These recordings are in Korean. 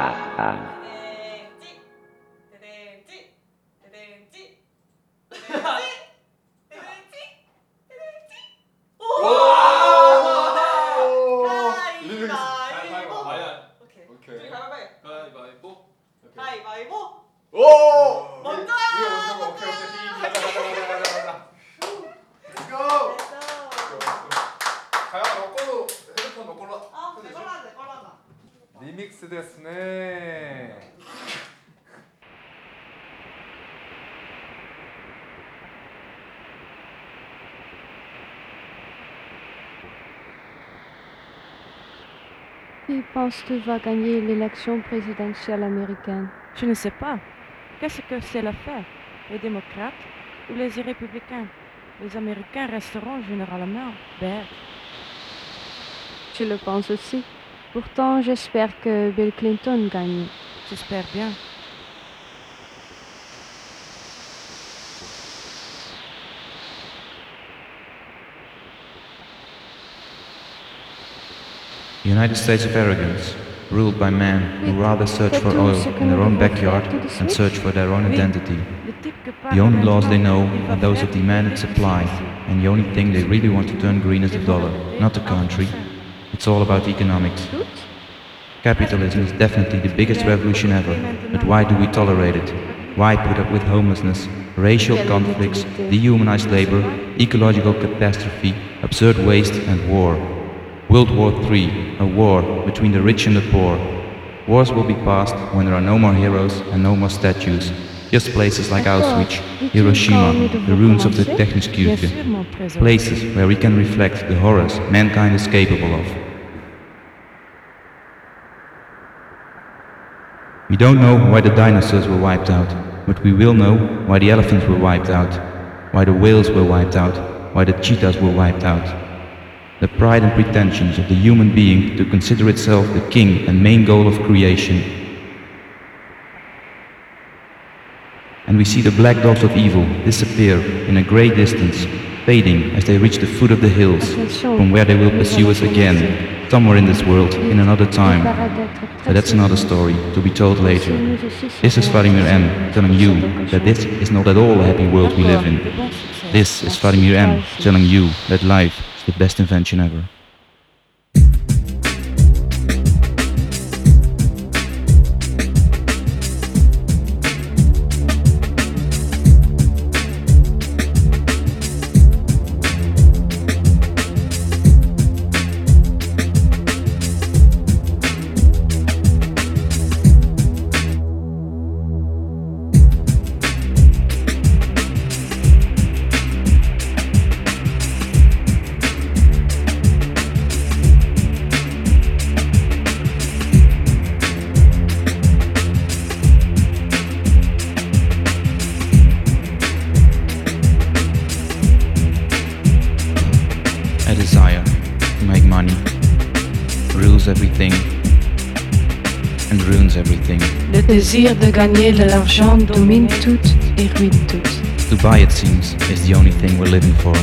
대댄 penses-tu va gagner l'élection présidentielle américaine Je ne sais pas. Qu'est-ce que c'est l'affaire? Les démocrates ou les républicains Les Américains resteront généralement verts. Je le pense aussi. Pourtant, j'espère que Bill Clinton gagne. J'espère bien. United States of arrogance, ruled by men who rather search for oil in their own backyard than search for their own identity. Le type que parle The only laws they know maintenant, il va are those of demand and supply, and the only thing they really want to turn green is the dollar, not the country. It's all about economics. Capitalism is definitely the biggest revolution ever, but why do we tolerate it? Why put up with homelessness, racial conflicts, dehumanized labor, ecological catastrophe, absurd waste, and war? World War III, a war between the rich and the poor. Wars will be past when there are no more heroes and no more statues, just places like Auschwitz, Hiroshima, the ruins of the Techniskirche, sûr, mon trésor. places where we can reflect the horrors mankind is capable of. We don't know why the dinosaurs were wiped out, but we will know why the elephants were wiped out, why the whales were wiped out, why the cheetahs were wiped out. The pride and pretensions of the human being to consider itself the king and main goal of creation. And we see the black dogs of evil disappear in a grey distance, fading as they reach the foot of the hills, from where they will pursue us again, somewhere in this world, in another time. But that's another story to be told later. This is Vladimir M telling you that this is not at all a happy world we live in. De bon succès. This is Vladimir M telling you that life the best invention ever. Desire to make money rules everything and ruins everything. Le désir de gagner de l'argent domine tout et ruine tout. To buy, it seems, is the only thing we're living for.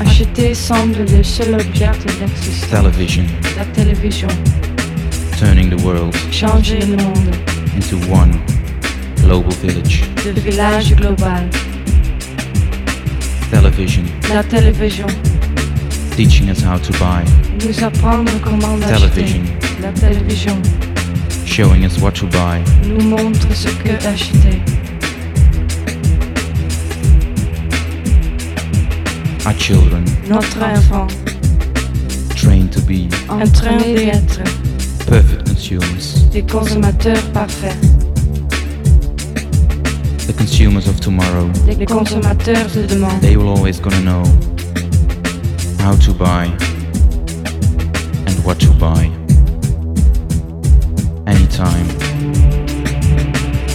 Acheter semble le seul objet de l'existence. Television, La télévision. turning the world Changer le monde. into one global village. Le village global. Television, La télévision teaching us how to buy television, showing us what to buy. Our children, trained to be perfect consumers, the consumers of tomorrow. They will always gonna know how to buy and what to buy. Anytime,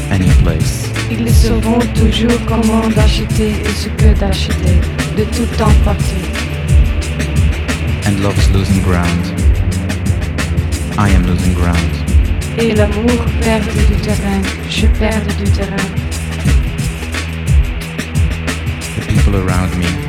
any place. Ils sauront toujours comment d'acheter et ce que d'acheter, de tout temps partout. And love is losing ground. I am losing ground. Et l'amour perd du terrain, je perds du terrain. The people around me,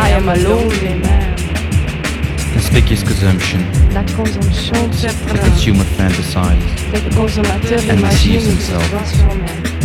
I am a lonely man. Conspicuous consumption, La consommation the consumer fantasize. Le consommateur And deceives une himself.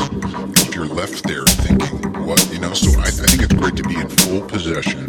if you're left there thinking, what, you know? So I, I think it's great to be in full possession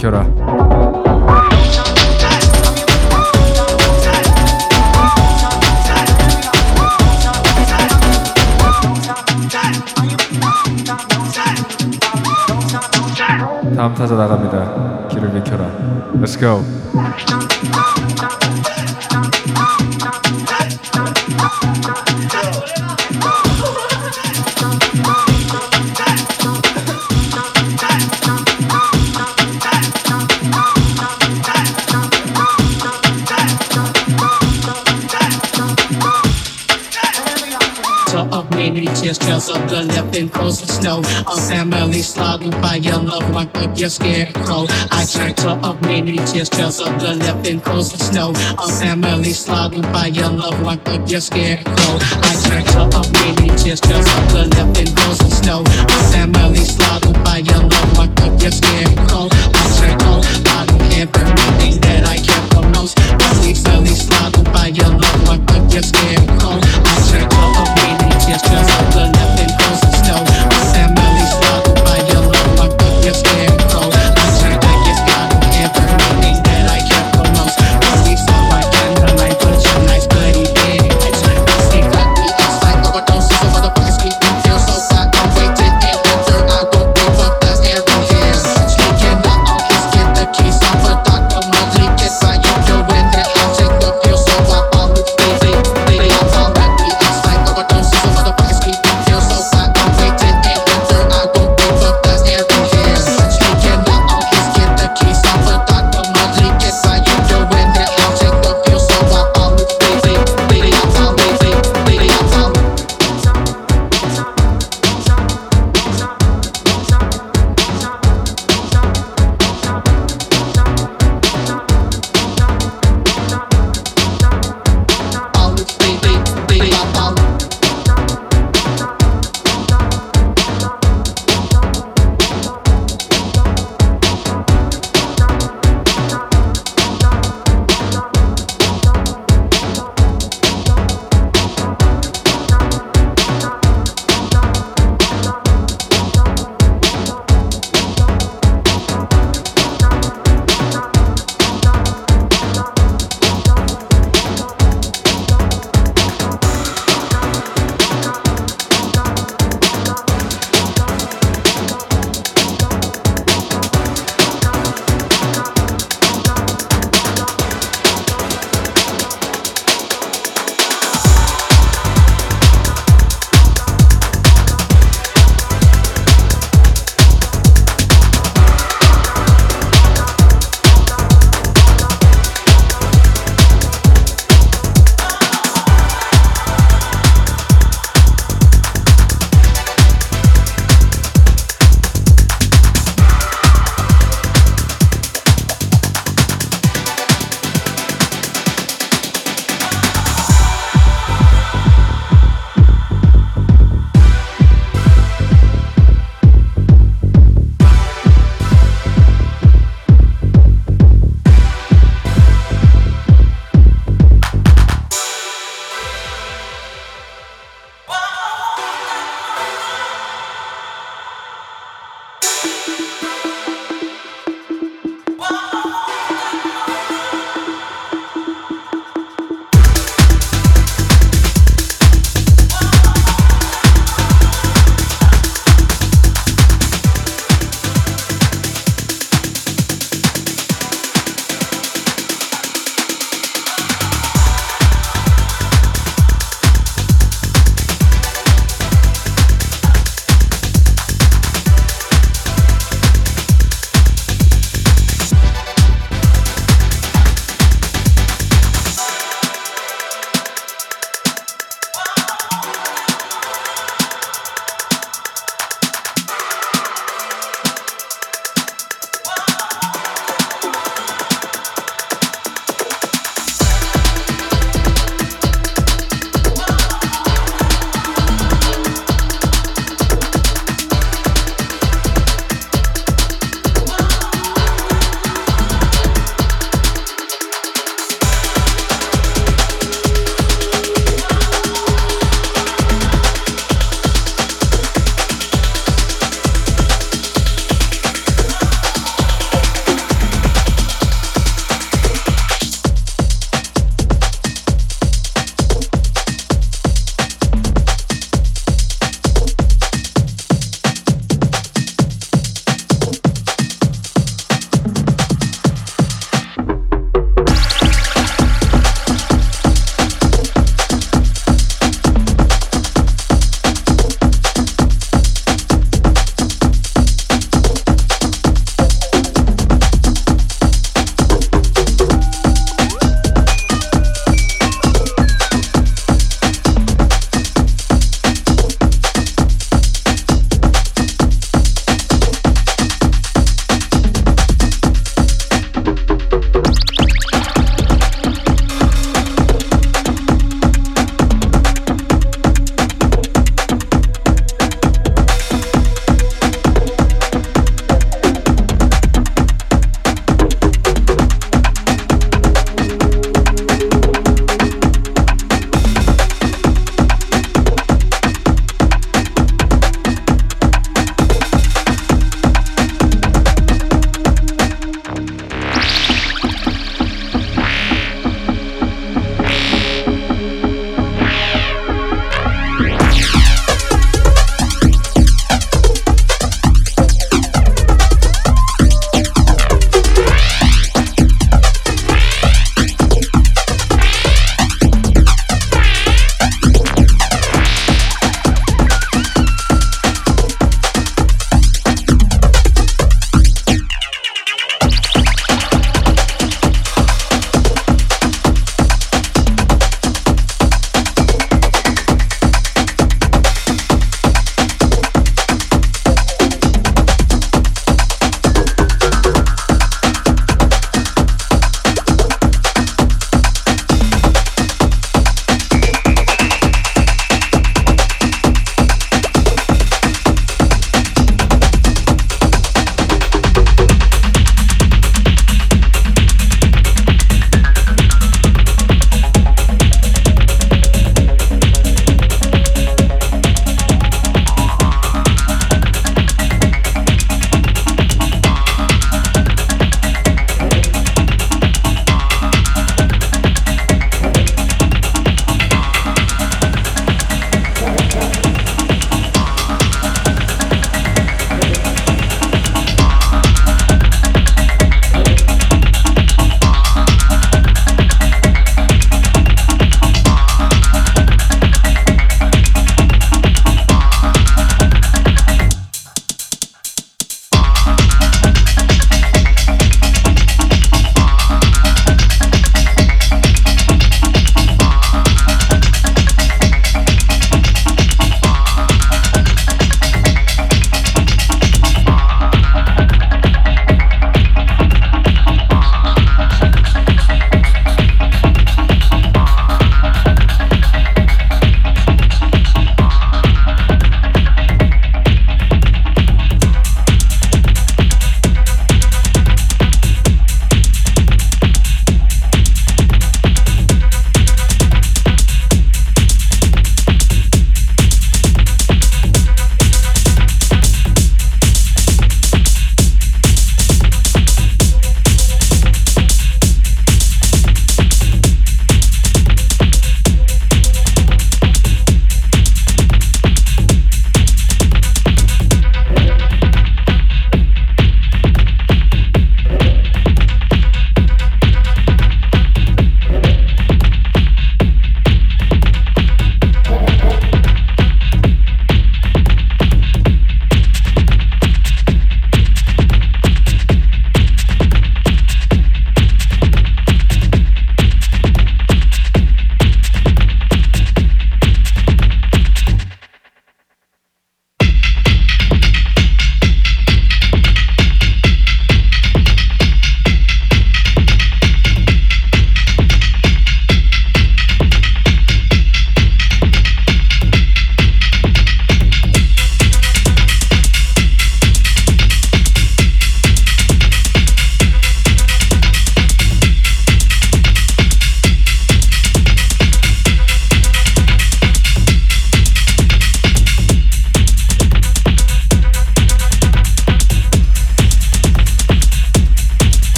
비켜라. 다음 타자 나갑니다. 길을 비켜라. Let's go. Your loved one, scarecrow. I to of me, tears trails of the left and coast snow. A family slaughtered by your loved one, but you're scarecrow. I to of me, tears trails of the left and coast snow. A family slaughtered by your loved one, but you're scarecrow. I care for anything that I care for most. Family, family slaughtered by your loved one, but you're scarecrow. I to of me, tears trails of the left and coast snow.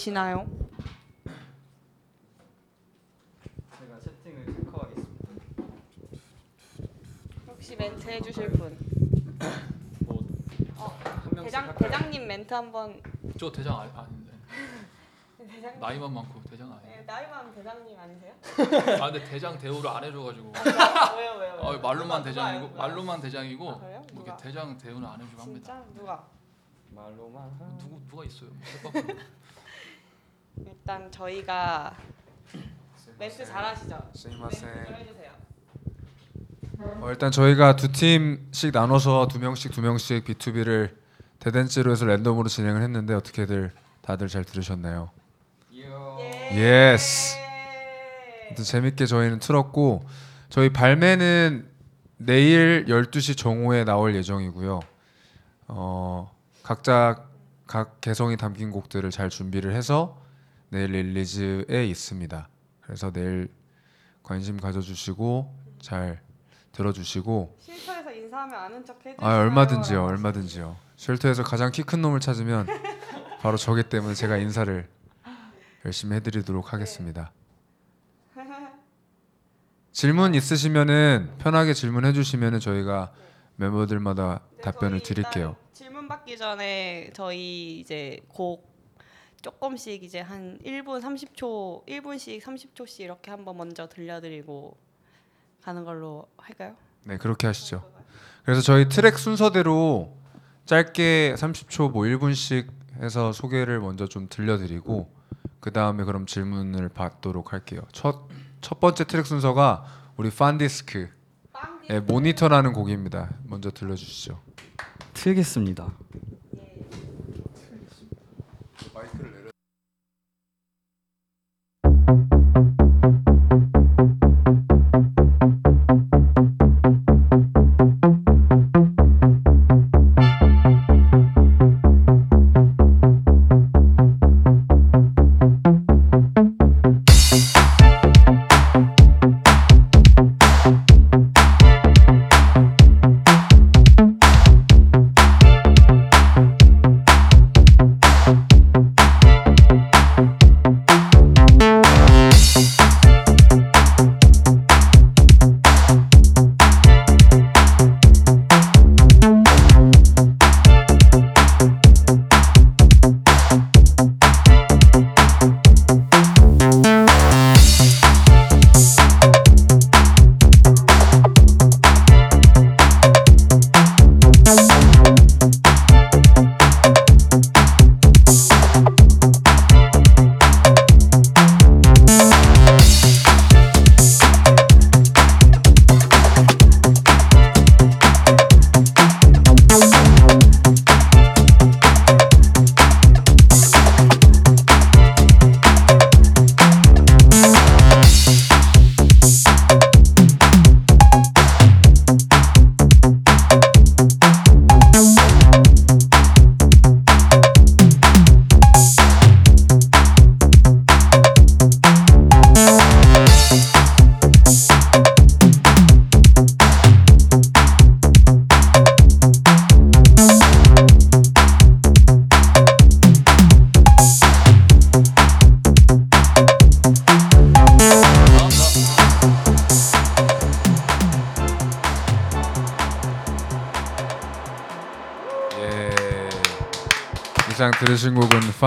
들리시나요? 제가 채팅을 체크하겠습니다. 혹시 멘트 해주실 분? 뭐 어, 한 명씩 대장 할까요? 대장님 멘트 한번. 저 대장 아니, 아닌데 대장. 나이만 많고 대장 아니에요. 네, 나이만 대장님 아니세요? 아 근데 대장 대우를 안 해줘가지고 왜요 왜요? 아, 왜요? 말로만 누가, 대장이고 누가요? 말로만 대장이고 아, 그래요? 뭐 누가? 이렇게 대장 대우는 안 해주고 합니다. 진짜 누가? 말로만 하. 누구 누가 있어요? 해봐. 일단 저희가 멘트 잘하시죠? 멘트 좀 すみません. 해주세요. 어, 일단 저희가 두 팀씩 나눠서 두 명씩 두 명씩 B2B를 데덴찌로 해서 랜덤으로 진행을 했는데 어떻게들 다들 잘 들으셨나요? 이요. Yes. 아무튼 재밌게 저희는 틀었고 저희 발매는 내일 12시 정오에 나올 예정이고요. 어, 각자 각 개성이 담긴 곡들을 잘 준비를 해서 내일 릴리즈에 있습니다. 그래서 내일 관심 가져주시고 잘 들어주시고 쉼터에서 인사하면 아는 척 해주세요. 아 얼마든지요 얼마든지요 쉘터에서 가장 키 큰 놈을 찾으면 바로 저기 때문에 제가 인사를 열심히 해드리도록 하겠습니다 질문 있으시면은 편하게 질문해 주시면은 저희가 멤버들마다 네, 답변을 저희 드릴게요 질문 받기 전에 저희 이제 곡 조금씩 이제 한 1분 30초, 1분씩 30초씩 이렇게 한번 먼저 들려드리고 가는 걸로 할까요? 네 그렇게 하시죠 그래서 저희 트랙 순서대로 짧게 30초 뭐 1분씩 해서 소개를 먼저 좀 들려드리고 그 다음에 그럼 질문을 받도록 할게요. 첫 첫 번째 트랙 순서가 우리 판디스크 의 모니터라는 곡입니다. 먼저 들려주시죠. 틀겠습니다.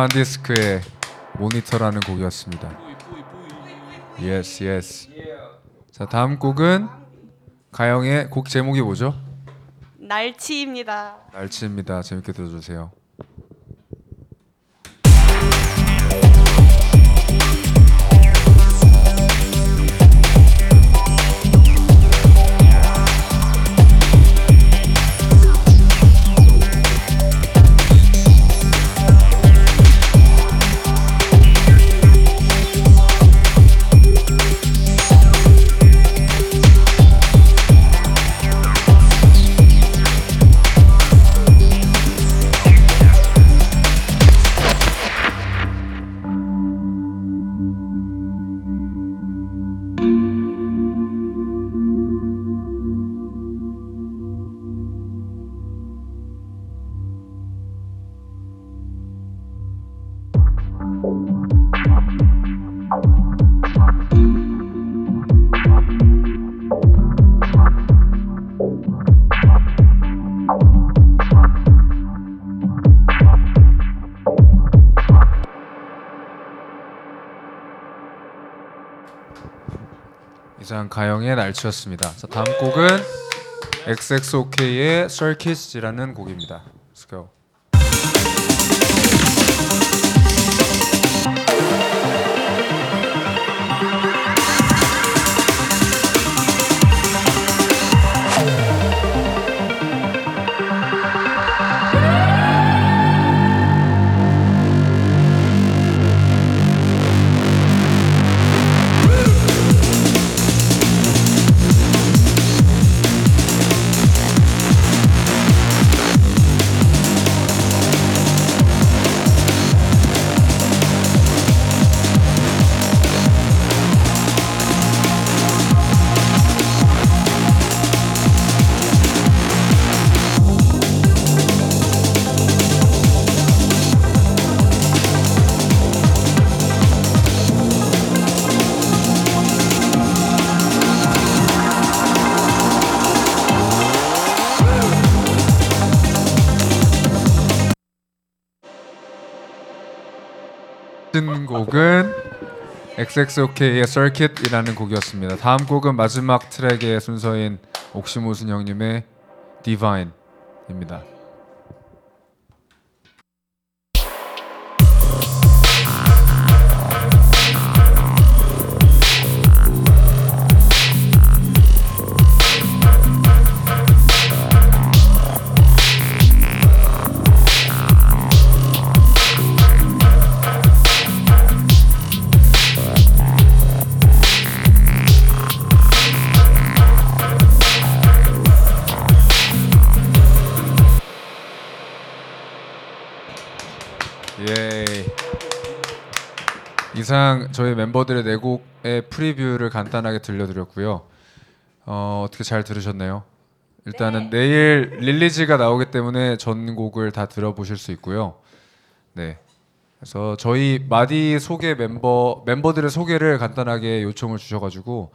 곡은 팬디스크의 모니터라는 곡이었습니다. Yes yes. 자 다음 곡은 가영의 곡 제목이 뭐죠? 날치입니다. 날치입니다. 재밌게 들어주세요. 가영의 날치였습니다. 자, 다음 곡은 XXOK의 Circuits이라는 곡입니다. Let's go. 곡은 XXOK의 Circuit이라는 곡이었습니다. 다음 곡은 마지막 트랙의 순서인 옥시모순 형님의 Divine입니다. 이상 저희 멤버들의 네 곡의 프리뷰를 간단하게 들려드렸고요. 어, 어떻게 잘 들으셨나요? 일단은 내일 릴리즈가 나오기 때문에 전곡을 다 들어보실 수 있고요. 네. 그래서 저희 마디 소개 멤버 멤버들의 소개를 간단하게 요청을 주셔가지고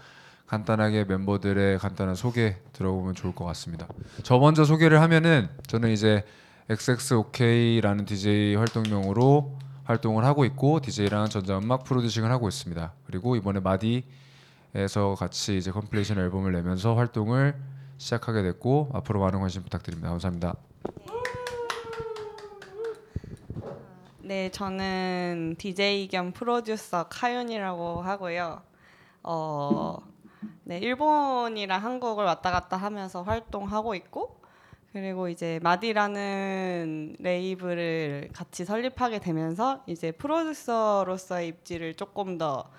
간단하게 멤버들의 간단한 소개 들어보면 좋을 것 같습니다. 저 먼저 소개를 하면은 저는 이제 XXOK라는 DJ 활동명으로 활동을 하고 있고 DJ랑 전자음악 프로듀싱을 하고 있습니다. 그리고 이번에 마디에서 같이 이제 컴플레이션 앨범을 내면서 활동을 시작하게 됐고 앞으로 많은 관심 부탁드립니다. 감사합니다. 네, 저는 DJ 겸 프로듀서 카윤이라고 하고요. 어, 네, 일본이랑 한국을 왔다 갔다 하면서 활동하고 있고 그리고 이제 마디라는 레이블을 같이 설립하게 되면서 이제 프로듀서로서의 입지를 조금 더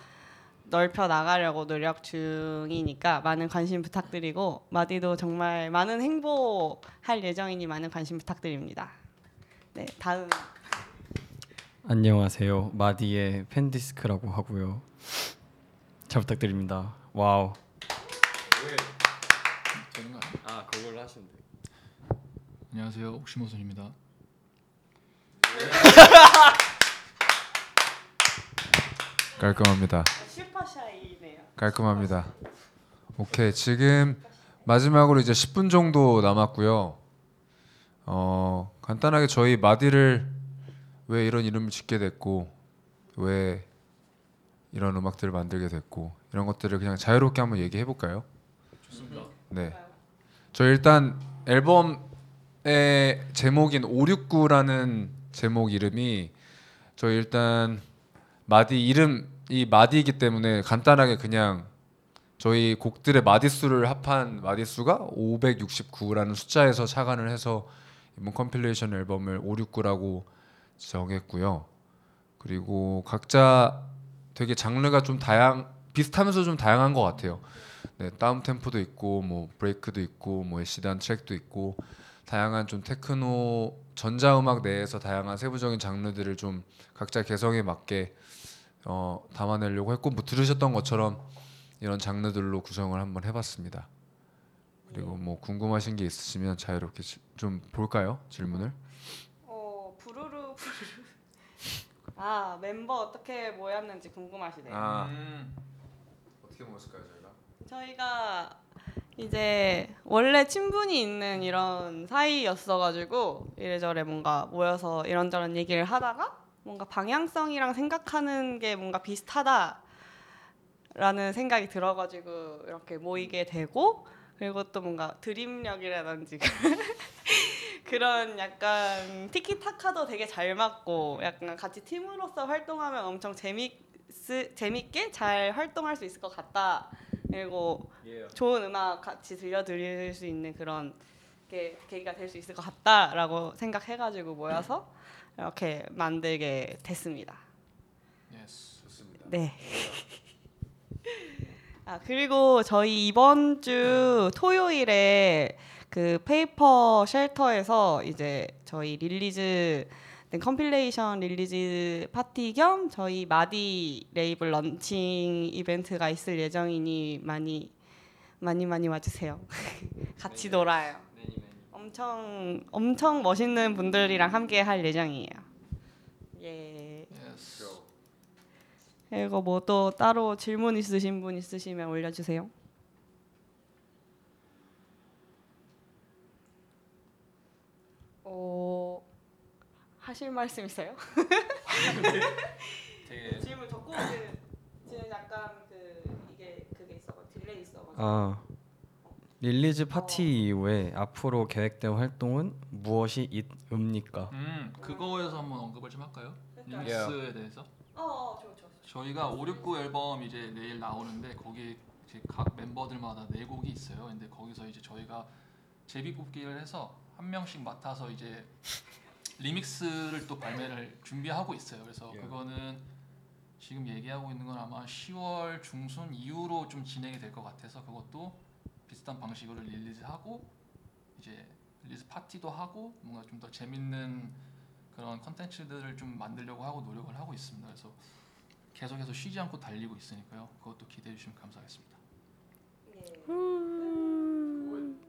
넓혀 나가려고 노력 중이니까 많은 관심 부탁드리고 마디도 정말 많은 행보 할 예정이니 많은 관심 부탁드립니다. 네, 다음 안녕하세요. 마디의 팬디스크라고 하고요. 잘 부탁드립니다. Wow. 되는 거 아니야? 아 그걸로 하시면 돼요. 안녕하세요. 옥시모순입니다. 깔끔합니다. 슈퍼샤이네요. 깔끔합니다. 오케이 지금 마지막으로 이제 10분 정도 남았고요. 어 간단하게 저희 마디를 왜 이런 이름을 짓게 됐고 왜 이런 음악들을 만들게 됐고 이런 것들을 그냥 자유롭게 한번 얘기해 볼까요? 좋습니다. 네. 저 일단 앨범 의 제목인 569라는 제목 이름이 저 일단 마디 이름이 마디이기 때문에 간단하게 그냥 저희 곡들의 마디수를 합한 마디수가 569라는 숫자에서 착안을 해서 이번 compilation 앨범을 569라고 정했고요. 그리고 각자 되게 장르가 좀 다양 비슷하면서 좀 다양한 것 같아요. 네, 다운 템포도 있고 뭐 브레이크도 있고 뭐 애시단 트랙도 있고 다양한 좀 테크노 전자음악 내에서 다양한 세부적인 장르들을 좀 각자 개성에 맞게 어, 담아내려고 했고 뭐 들으셨던 것처럼 이런 장르들로 구성을 한번 해봤습니다. 그리고 뭐 궁금하신 게 있으시면 자유롭게 지- 좀 볼까요 질문을? 어 부르르 부르르. 아 멤버 어떻게 모였는지 궁금하시네요. 아 음. 어떻게 모였을까요 저희가? 저희가 이제 원래 친분이 있는 이런 사이였어가지고 이래저래 뭔가 모여서 이런저런 얘기를 하다가 뭔가 방향성이랑 생각하는 게 뭔가 비슷하다라는 생각이 들어가지고 이렇게 모이게 되고 그리고 또 뭔가 드림력이라든지 그런 약간 티키타카도 되게 잘 맞고 약간 같이 팀으로서 활동하면 엄청 재밌 재밌게 잘 활동할 수 있을 것 같다. 그리고 좋은 음악 같이 들려드릴 수 있는 그런 게 계기가 될 수 있을 것 같다라고 생각해가지고 모여서 이렇게 만들게 됐습니다. Yes 좋습니다. 네. 아 그리고 저희 이번 주 토요일에 그 페이퍼 쉘터에서 이제 저희 release 된 compilation release 파티 겸 저희 마디 레이블 런칭 이벤트가 있을 예정이니 많이 많이 많이 와주세요. 같이 놀아요. 엄청 엄청 멋있는 분들이랑 함께 할 예정이에요. 예. Yes. 그리고 뭐 또 따로 질문 있으신 분 있으시면 올려주세요. 어 하실 말씀 있어요? 되게 질문 적고 그, 지금 약간 그 이게 그게 있어가 delay 있어가지고. 아 release 파티 이후에 앞으로 계획된 활동은 무엇이 있습니까? 음 그거에서 한번 언급을 좀 할까요? 리믹스에 대해서. 어, 어 좋아 좋아. 저희가 5, 6, 9 앨범 이제 내일 나오는데 거기 이제 각 멤버들마다 네 곡이 있어요. 근데 거기서 이제 저희가 제비 뽑기를 해서 한 명씩 맡아서 이제 리믹스를 또 발매를 준비하고 있어요. 그래서 그거는 지금 얘기하고 있는 건 아마 10월 중순 이후로 좀 진행이 될 것 같아서 그것도 비슷한 방식으로 release하고 이제 release 파티도 하고 뭔가 좀 더 재밌는 그런 컨텐츠들을 좀 만들려고 하고 노력을 하고 있습니다. 그래서 계속해서 쉬지 않고 달리고 있으니까요. 그것도 기대해 주시면 감사하겠습니다. 그리고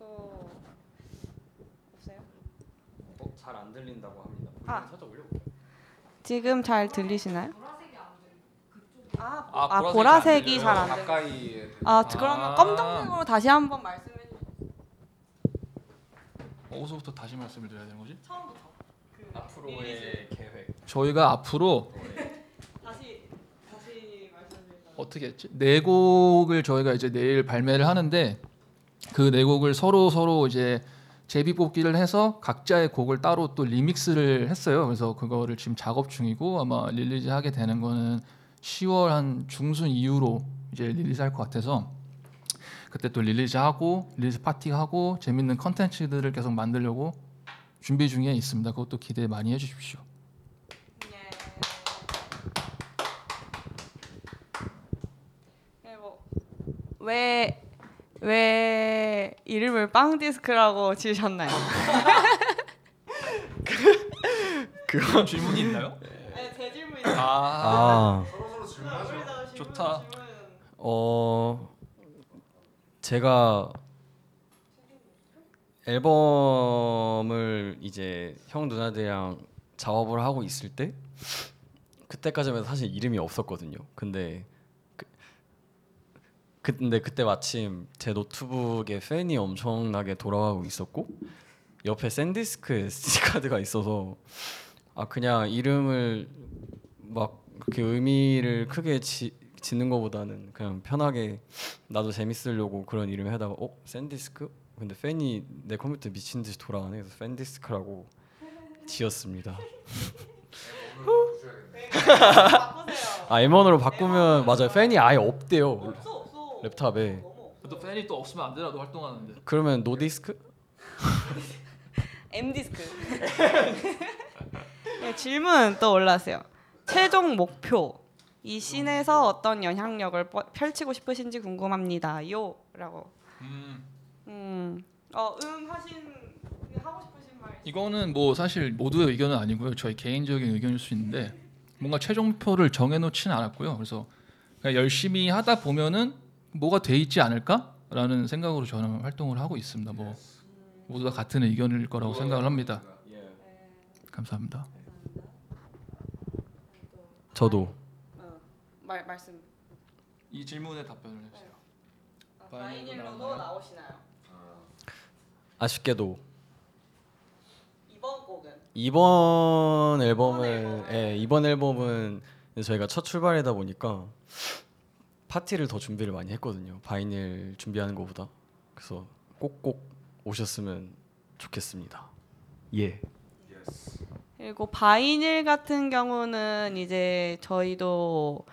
또 없어요? 어, 잘 안 들린다고 합니다. 아. 살짝 올려볼게요. 지금 잘 들리시나요? 아, 아, 아 보라색이 보라색이 안잘안 들려. 가까이에 아 그러면 아. 검정색으로 다시 한번 말씀해 주세요. 어디서부터 다시 말씀을 드려야 되는 거지? 처음부터. 그 앞으로의 계획. 저희가 앞으로 다시 다시 말씀드릴까요? 어떻게 했지? 네 곡을 저희가 이제 내일 발매를 하는데 그 네 곡을 서로 서로 이제 제비 뽑기를 해서 각자의 곡을 따로 또 리믹스를 했어요. 그래서 그거를 지금 작업 중이고 아마 release 하게 되는 거는 10월 한 중순 이후로 이제 release 할 것 같아서 그때 또 release 하고 release 파티 하고 재밌는 컨텐츠들을 계속 만들려고 준비 중에 있습니다. 그것도 기대 많이 해주십시오. 예. 그리고 왜, 왜 이름을 빵 디스크라고 지으셨나요? 그런 질문이 있나요? 네, 제 질문이에요. 아, 아, 좋다. 어 제가 앨범을 이제 형 누나들이랑 작업을 하고 있을 때 그때까지만 사실 이름이 없었거든요. 근데 그, 근데 그때 마침 제 노트북에 팬이 엄청나게 돌아가고 있었고 옆에 샌디스크 SD 카드가 있어서 아 그냥 이름을 막 그렇게 의미를 크게 지, 짓는 것보다는 그냥 편하게 나도 재밌으려고 그런 이름 해다가 어 샌디스크 근데 팬이 내 컴퓨터 미친 듯이 돌아가네 그래서 팬디스크라고 지었습니다. 바꾸세요. 아 M1으로 바꾸면 맞아요 팬이 아예 없대요. laptop에 또 팬이 또 없으면 안 되나도 활동하는데. 그러면 no disk? M disk. 네, 질문 또 올라왔어요. 최종 목표 이 scene에서 어떤 영향력을 뻗- 펼치고 싶으신지 궁금합니다요.라고. 음. 음. 어, 음 하신 하고 싶으신 말. 이거는 뭐 사실 모두의 의견은 아니고요. 저희 개인적인 의견일 수 있는데 뭔가 최종표를 정해놓지는 않았고요. 그래서 그냥 열심히 하다 보면은 뭐가 돼 있지 않을까라는 생각으로 저는 활동을 하고 있습니다. 뭐 모두가 같은 의견일 거라고 생각을 합니다. 감사합니다. 저도 어, 말 말씀. 이 질문에 답변을 해주세요. 바이닐로도 바이닐로도 나오시나요? 아쉽게도 이번 곡은 이번 앨범을 앨범은? 예, 이번 앨범은 저희가 첫 출발이다 보니까 파티를 더 준비를 많이 했거든요. 바이닐 준비하는 것보다. 그래서 꼭꼭 오셨으면 좋겠습니다. 예. 그리고 바이닐 같은 경우는 이제 저희도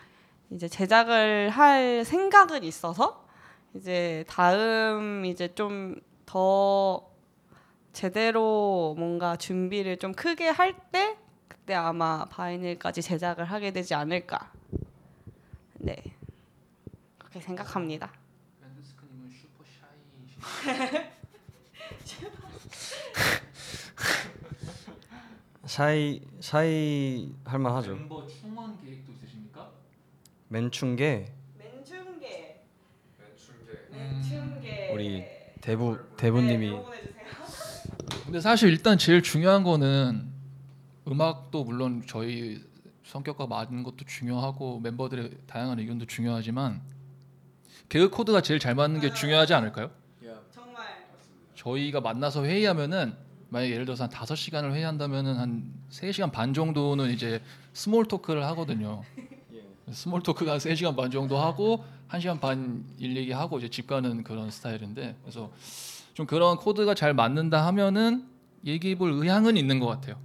이제 제작을 할 생각은 있어서 이제 다음 이제 좀 더 제대로 뭔가 준비를 좀 크게 할 때 그때 아마 바이닐까지 제작을 하게 되지 않을까. 네. 그렇게 생각합니다. 밴드스크님은 슈퍼 샤이. 샤이 샤이 할 만하죠. 멤버 충원 계획도 있으십니까? 멤충계 멤충계. 멤충계. 멤충계. 우리 대부 대부님이 네, 근데 사실 일단 제일 중요한 거는 음악도 물론 저희 성격과 맞는 것도 중요하고 멤버들의 다양한 의견도 중요하지만 개그 코드가 제일 잘 맞는 게 중요하지 않을까요? 정말 저희가 만나서 회의하면은 만약 예를 들어서 한 다섯 시간을 회의한다면은 한세 시간 반 정도는 이제 small talk를 하거든요. small talk가 한 3시간 반 정도 하고 1시간 반 일 얘기하고 이제 집 가는 그런 스타일인데 그래서 좀 그런 코드가 잘 맞는다 하면은 얘기해 볼 의향은 있는 것 같아요.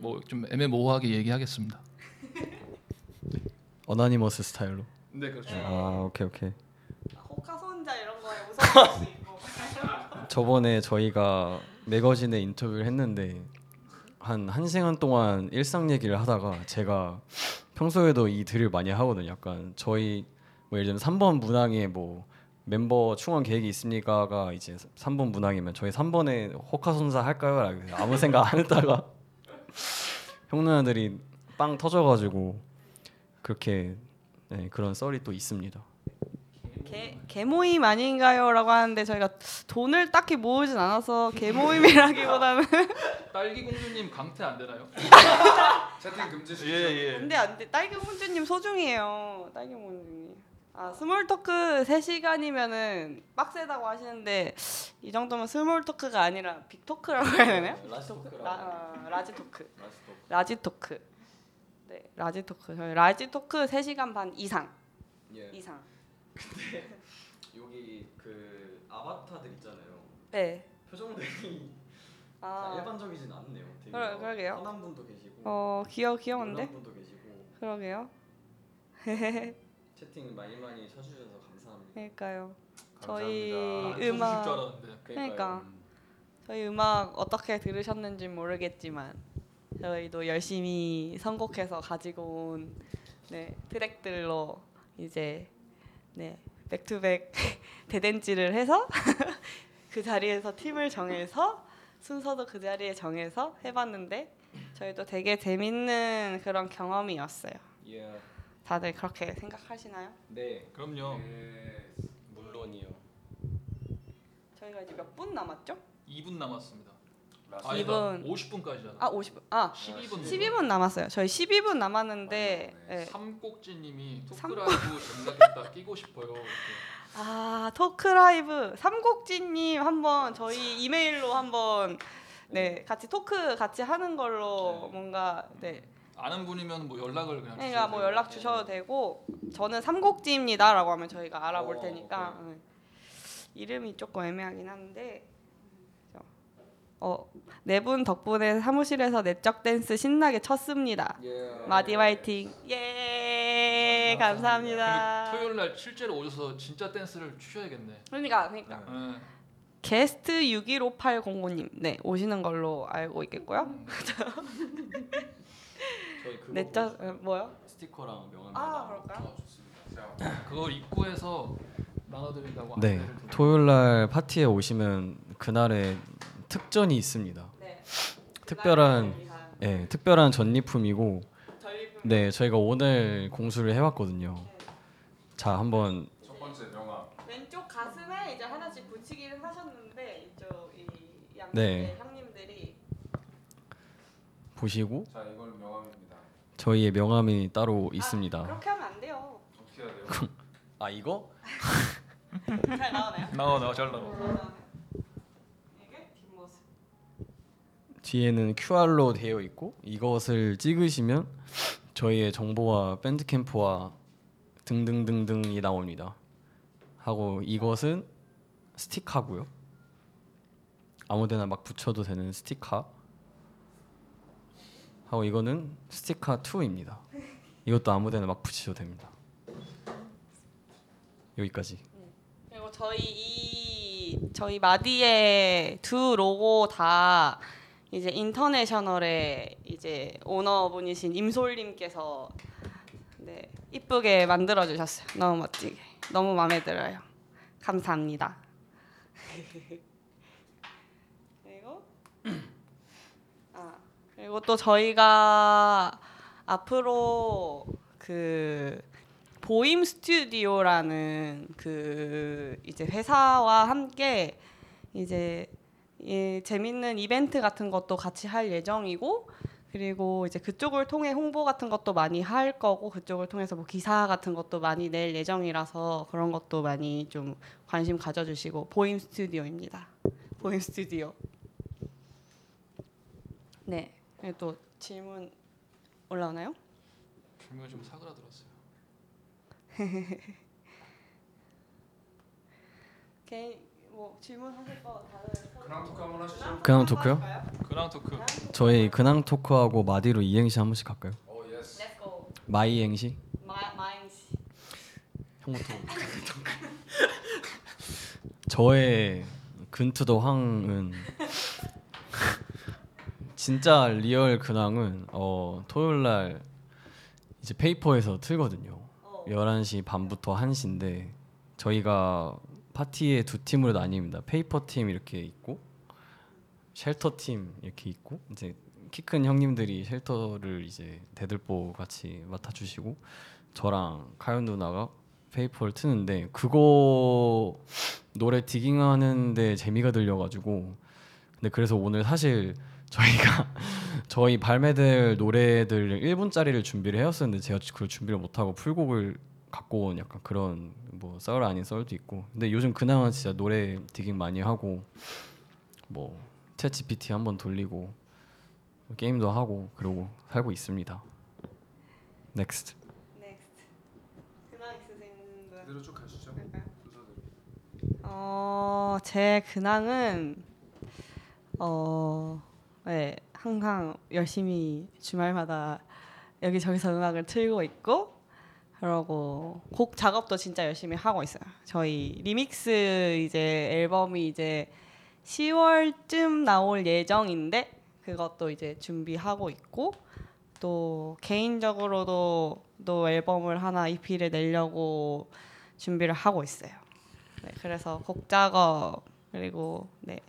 뭐좀 애매모호하게 얘기하겠습니다. Anonymous 스타일로. 네, 그렇죠. 아 오케이 오케이. 저번에 저희가 매거진에 인터뷰를 했는데 한한 시간 동안 일상 얘기를 하다가 제가 평소에도 이 들을 많이 하거든요. 약간 저희 뭐 예를 들면 3번 문항에 뭐 멤버 충원 계획이 있습니까가 이제 3번 문항이면 저희 3번에 호카손사 할까요? 라고 아무 생각 안 했다가 형 누나들이 빵 터져가지고 그렇게 네, 그런 썰이 또 있습니다. 계, 계모임 아닌가요?라고 하는데 저희가 돈을 딱히 모으진 않아서 계모임이라기보다는 딸기 공주님 강퇴 안 되나요? 채팅 금지 예 예. 안돼 안돼 딸기 공주님 소중해요 딸기 공주님 아 small talk 3시간이면은 빡세다고 하시는데 이 정도면 small talk가 아니라 big talk라고 해야 되나요? Large talk? 라, 아, large talk large talk 네 large talk 저희 large talk 3시간 반 이상 예. 이상 여기 그 아바타들 있잖아요. 네 표정들이 아, 일반적이진 않네요. 되게 그러- 그러게요. 선한 분도 계시고 어 귀여 귀여운데 분도 계시고 그러게요 채팅 많이 많이 쳐주셔서 감사합니다. 그러니까요 감사합니다. 저희 아, 줄 음악 줄 알았는데. 그러니까 저희 음악 어떻게 들으셨는지 모르겠지만 저희도 열심히 선곡해서 가지고 온 네, 트랙들로 이제 네, back to back 대댄지를 해서 그 자리에서 팀을 정해서 순서도 그 자리에 정해서 해봤는데 저희도 되게 재밌는 그런 경험이었어요. 예. 다들 그렇게 생각하시나요? 네. 그럼요. 물론이요. 저희가 이제 몇 분 남았죠? 2분 남았습니다. 이 분. 50분까지잖아. 아 50분. 아 12분. 12분 남았어요. 저희 12분 남았는데 네. 삼곡지님이 삼- 토크라이브 전략했다 끼고 싶어요. 이렇게. 아 토크 라이브 삼국지님 한번 저희 이메일로 한번 네 같이 토크 같이 하는 걸로 네. 뭔가 네 아는 분이면 뭐 연락을 그냥 그러니까 주셔도 뭐 돼요. 연락 주셔도 되고 저는 삼국지입니다라고 하면 저희가 알아볼 어, 테니까 네. 이름이 조금 애매하긴 한데 어 네 분 덕분에 사무실에서 내적 댄스 신나게 쳤습니다. 예. 마디 화이팅 예 감사합니다. 토요일 날 실제로 오셔서 진짜 댄스를 추셔야겠네. 그러니까 그러니까 네. 게스트 615805님 네 오시는 걸로 알고 있겠고요. 저희 그거 내적 어, 뭐요? 스티커랑 명함. 아 그럴까요? 그걸 입구에서 나눠드린다고 네. 안내를. 토요일 날 파티에 오시면 그날에 특전이 있습니다. 네. 특별한 예, 특별한 전리품이고 전리품 네, 저희가 오늘 공수를 해 왔거든요. 자, 한번 첫 번째 명함. 왼쪽 가슴에 이제 하나씩 붙이기를 하셨는데 이쪽 이양 네. 형님들이 보시고 자 이걸 명함입니다. 저희의 명함이 따로 있습니다. 그렇게 하면 안 돼요. 어떻게 해야 돼요? 아 이거 잘 나오나요? 나와 나와 잘 나와. 이게 뒷모습. 뒤에는 QR로 되어 있고 이것을 찍으시면 저희의 정보와 밴드 캠프와 등등등등이 나옵니다. 하고 이것은 스티커고요. 아무데나 막 붙여도 되는 스티커. 하고 이거는 스티커 2입니다. 이것도 아무데나 막 붙이셔도 됩니다. 여기까지. 그리고 저희 이 저희 마디의 두 로고 다 이제 인터내셔널의 이제 오너분이신 임솔님께서 네 이쁘게 만들어 주셨어요. 너무 멋지게 너무 마음에 들어요. 감사합니다. 그리고 아 그리고 또 저희가 앞으로 그 보임 스튜디오라는 그 이제 회사와 함께 이제 예, 재밌는 이벤트 같은 것도 같이 할 예정이고 그리고 이제 그쪽을 통해 홍보 같은 것도 많이 할 거고 그쪽을 통해서 뭐 기사 같은 것도 많이 낼 예정이라서 그런 것도 많이 좀 관심 가져주시고 보임 스튜디오입니다. 보임 스튜디오. 네. 그리고 또 질문 올라오나요? 질문 좀 사그라들었어요. 개인 뭐 질문하실 거 다들 그랑 토크 한번 하시죠. 그냥 토크요? 그랑 talk. 저희 근황 talk하고 마디로 이행시 한 번씩 할까요? 오 yes. Let's go. 마이 행시? 마 마인스. 형부터. 저의 근 to the 황은 진짜 real 근황은 어, 토요일 날 이제 페이퍼에서 틀거든요. 11시 반부터 1시인데 저희가 파티에 두 팀으로 나뉩니다. 페이퍼 팀 이렇게 있고 쉘터 팀 이렇게 있고 이제 키 큰 형님들이 쉘터를 이제 대들보 같이 맡아 주시고 저랑 카연 누나가 페이퍼를 트는데 그거 노래 digging하는데 재미가 들려가지고 근데 그래서 오늘 사실 저희가 저희 발매될 노래들 1분짜리를 준비를 해왔었는데 제가 그걸 준비를 못하고 full곡을 갖고 온 약간 그런 뭐 썰 아닌 썰도 있고 근데 요즘 그나마 진짜 노래 digging 많이 하고 뭐 챗GPT 한번 돌리고 게임도 하고 그러고 살고 있습니다. Next. Next. 근황 있으신 분? 그대로 쭉 가시죠. 어, 제 근황은 어, 네, 항상 열심히 주말마다 여기저기서 음악을 틀고 있고 그러고 곡 작업도 진짜 열심히 하고 있어요. 저희 리믹스 이제 앨범이 이제 10월쯤 나올 예정인데 그것도 이제 준비하고 있고 또 개인적으로도 또 앨범을 하나 EP를 내려고 준비를 하고 있어요. 네, 그래서 곡 작업 그리고 네.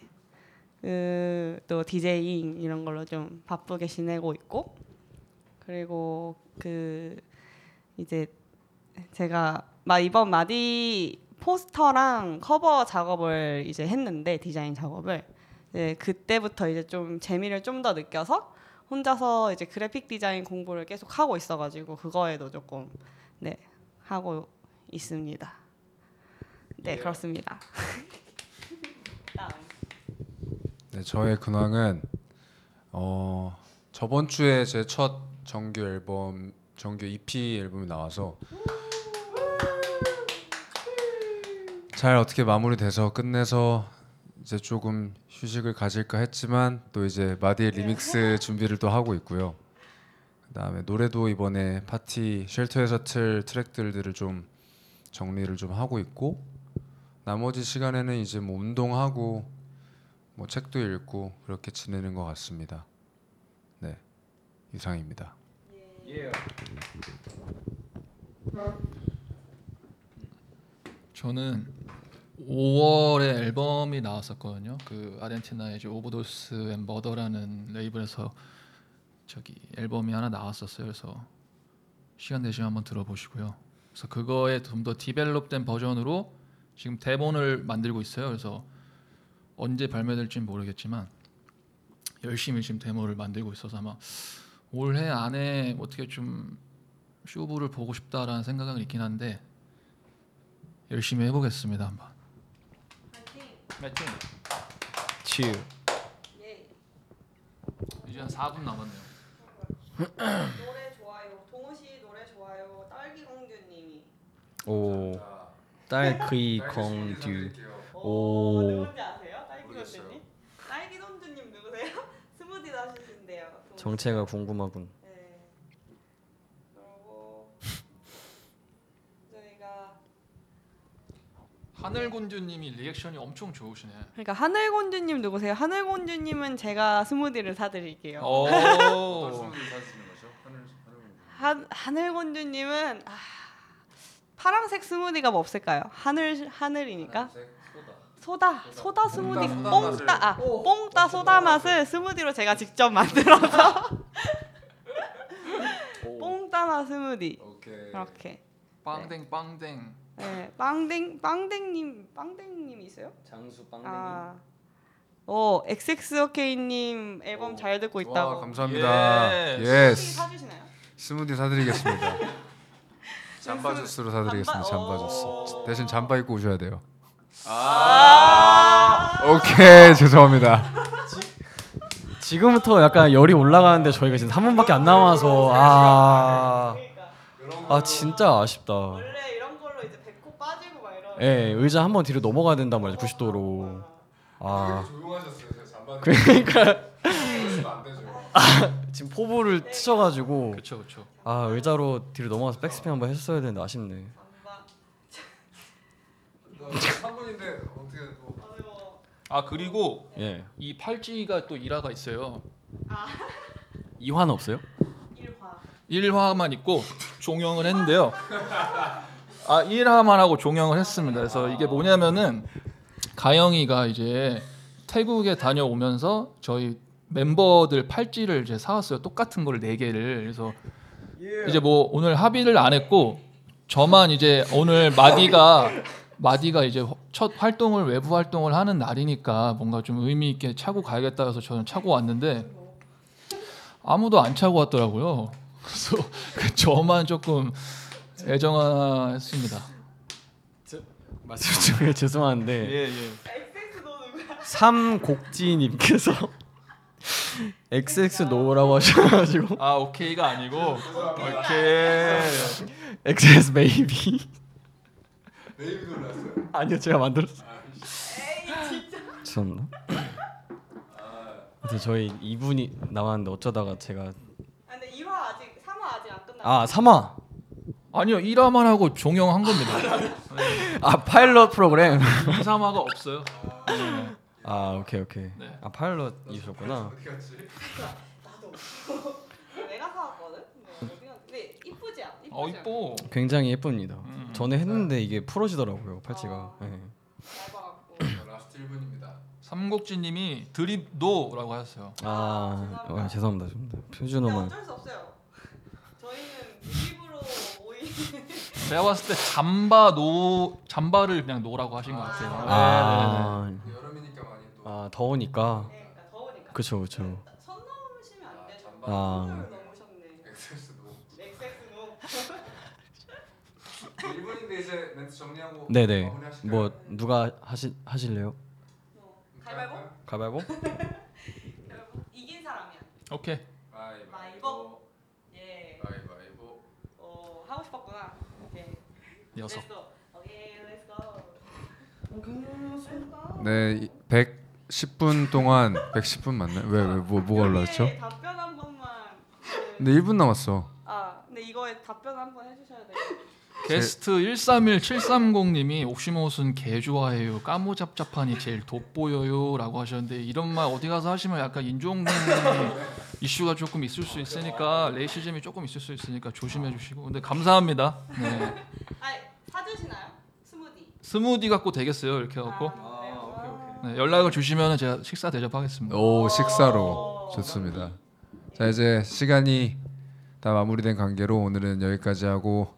그, 또 디제잉 이런 걸로 좀 바쁘게 지내고 있고 그리고 그 이제 제가 마 이번 마디 포스터랑 커버 작업을 이제 했는데 디자인 작업을 네, 그때부터 이제 좀 재미를 좀 더 느껴서 혼자서 이제 그래픽 디자인 공부를 계속 하고 있어가지고 그거에도 조금 네 하고 있습니다. 네 그렇습니다. 다음. 네, 저의 근황은 어 저번 주에 제 첫 정규 앨범 정규 EP 앨범이 나와서 잘 어떻게 마무리돼서 끝내서 이제 조금 휴식을 가질까 했지만 또 이제 마디의 리믹스 준비를 또 하고 있고요. 그다음에 노래도 이번에 파티 쉘터에서 틀 트랙들을 좀 정리를 좀 하고 있고 나머지 시간에는 이제 뭐 운동하고 뭐 책도 읽고 그렇게 지내는 것 같습니다. 네 이상입니다. 저는 5월에 앨범이 나왔었거든요. 그 아르헨티나의 오버도스 앤 머더라는 레이블에서 저기 앨범이 하나 나왔었어요. 그래서 시간 되시면 한번 들어보시고요. 그래서 그거에 좀 더 디벨롭된 버전으로 지금 대본을 만들고 있어요. 그래서 언제 발매될지는 모르겠지만 열심히 지금 데모를 만들고 있어서 아마 올해 안에 어떻게 좀 쇼부를 보고 싶다라는 생각은 있긴 한데 열심히 해보겠습니다 한번. 파이팅. 치. 예. 이제 한 4분 남았네요. 노래 좋아요. 동우 씨 노래 좋아요. 딸기 공주님이. 오. 딸기 공주. 오. 오. 누군지 아세요? 딸기 공주님? 딸기 공주님 누구세요? 스무디 다시신데요. 정체가 궁금하군. 네. 그리고 저희가 하늘곤주님이 리액션이 엄청 좋으시네. 그러니까 하늘공주님 누구세요? 하늘공주님은 제가 스무디를 사드릴게요. 오. 한 하늘공주님은 아, 파란색 스무디가 뭐 없을까요? 하늘 하늘이니까 소다 소다 스무디 뽕따 아 뽕따 소다 맛을 스무디로 제가 직접 만들어서 뽕따 맛 스무디 오케이. 이렇게 빵댕 빵댕. 네 빵댕 빵댕님 빵댕님 있어요? 장수 아. 오 XXOK님 앨범 잘 듣고 있다고. 와 감사합니다. Yes. 스무디 yes. 사주시나요? 스무디 사드리겠습니다. 잠바 주스로 사드리겠습니다. 잠바? 잠바 오. 주스. 대신 잠바 입고 오셔야 돼요. 아. 오케이 죄송합니다. 지금부터 약간 열이 올라가는데 저희가 지금 3분밖에 안 남아서 아. 아 진짜 아쉽다. 원래 이런 걸로 이제 배꼽 빠지고 막 이런. 예, 의자 한 번 뒤로 넘어가야 된단 말이죠. 90도로. 아. 조용하셨어요. 그러니까 안 되죠. 지금 포부를 트셔가지고 그렇죠 그렇죠. 아 의자로 뒤로 넘어가서 백스핀 한번 했어야 되는데 아쉽네. 잠바. 3분인데 어떻게 또. 아 그리고 예. 이 팔찌가 또 일화가 있어요. 이화는 없어요? 일화. 1화만 있고 종영을 했는데요. 아 1화만 하고 종영을 했습니다. 그래서 이게 뭐냐면은 가영이가 이제 태국에 다녀오면서 저희 멤버들 팔찌를 이제 사왔어요. 똑같은 거를 네 개를. 그래서 이제 뭐 오늘 합의를 안 했고 저만 이제 오늘 마디가 마디가 이제 첫 활동을 외부 활동을 하는 날이니까 뭔가 좀 의미 있게 차고 가야겠다 해서 저는 차고 왔는데 아무도 안 차고 왔더라고요. 그래서 그 저만 조금 애정화했습니다. 말씀 중에 죄송한데 예. XX 너 누구야? 삼곡지님께서 XX 노라고 하셔가지고 아 오케이가 아니고 오케이. XS 베이비 네이비 놀랐어요. 아니요 제가 만들었어요. 에이 진짜. 죄송합니다. 근데 저희 2분이 남았는데 어쩌다가 제가 아, 근데 2화 아직 3화 아직 안 끝났어. 아 3화 아니요 1화만 하고 종영한 겁니다. 아 파일럿 프로그램 2, 3화가 없어요. 아 오케이 오케이 네. 아 파일럿이셨구나 내가 사왔거든. 뭐 어디 갔- 근데 이쁘지 않? 이쁘지 어 이뻐. 굉장히 예쁩니다. 음. 전에 했는데 이게 풀어지더라고요 팔찌가. 라스트 1분입니다. 삼국지님이 드립 노라고 하셨어요. 아 어, 죄송합니다 죄송합니다. 근데 표준어만 어쩔 수 없어요. 저희는 무입으로 모이. 제가 봤을 때 잠바 노 잠바를 그냥 노라고 하신 것 같아요. 네, 네, 네. 아, 여름이니까 많이 또 아 더우니까 그러니까 더우니까. 그쵸 그쵸. 선 넘으시면 안 되죠. 아. 선을 넘으셨네. 엑세스도 XX 노. 1분인데 이제 멘트 정리하고 네네 마무리하실까요? 뭐 누가 하시 하실래요? 가위바위보? 가위바위보? 여러분 이긴 사람이야. 오케이. 가위바위보. 예. 가위바위보. 어 하고 싶었구나. 오케이. 녀석. Let's go. 오케이, let's go. 네, 110분 동안 110분 맞나요? 왜 왜 뭐 뭐가 올라왔죠? 여기에 답변 한 번만. 그- 근데 1분 남았어. 아, 근데 이거에 답변 한 번 해주셔야 돼요. 게스트 131730님이 옥시모순 개 좋아해요. 까무잡잡하니 제일 돋보여요라고 하셨는데 이런 말 어디 가서 하시면 약간 인종 이슈가 조금 있을 수 있으니까 레이시즘이 조금 있을 수 있으니까 조심해 주시고. 근데 감사합니다. 네. 아, 사주시나요? 스무디. 스무디 갖고 되겠어요. 이렇게 갖고 아, 그래요? 네, 연락을 주시면 제가 식사 대접하겠습니다. 오 식사로 좋습니다. 자 이제 시간이 다 마무리된 관계로 오늘은 여기까지 하고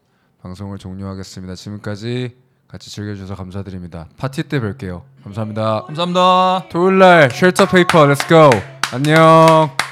방송을 종료하겠습니다. 지금까지 같이 즐겨주셔서 감사드립니다. 파티 때 뵐게요. 감사합니다. 감사합니다. 토요일 날 쉘터 페이퍼 let's go 안녕.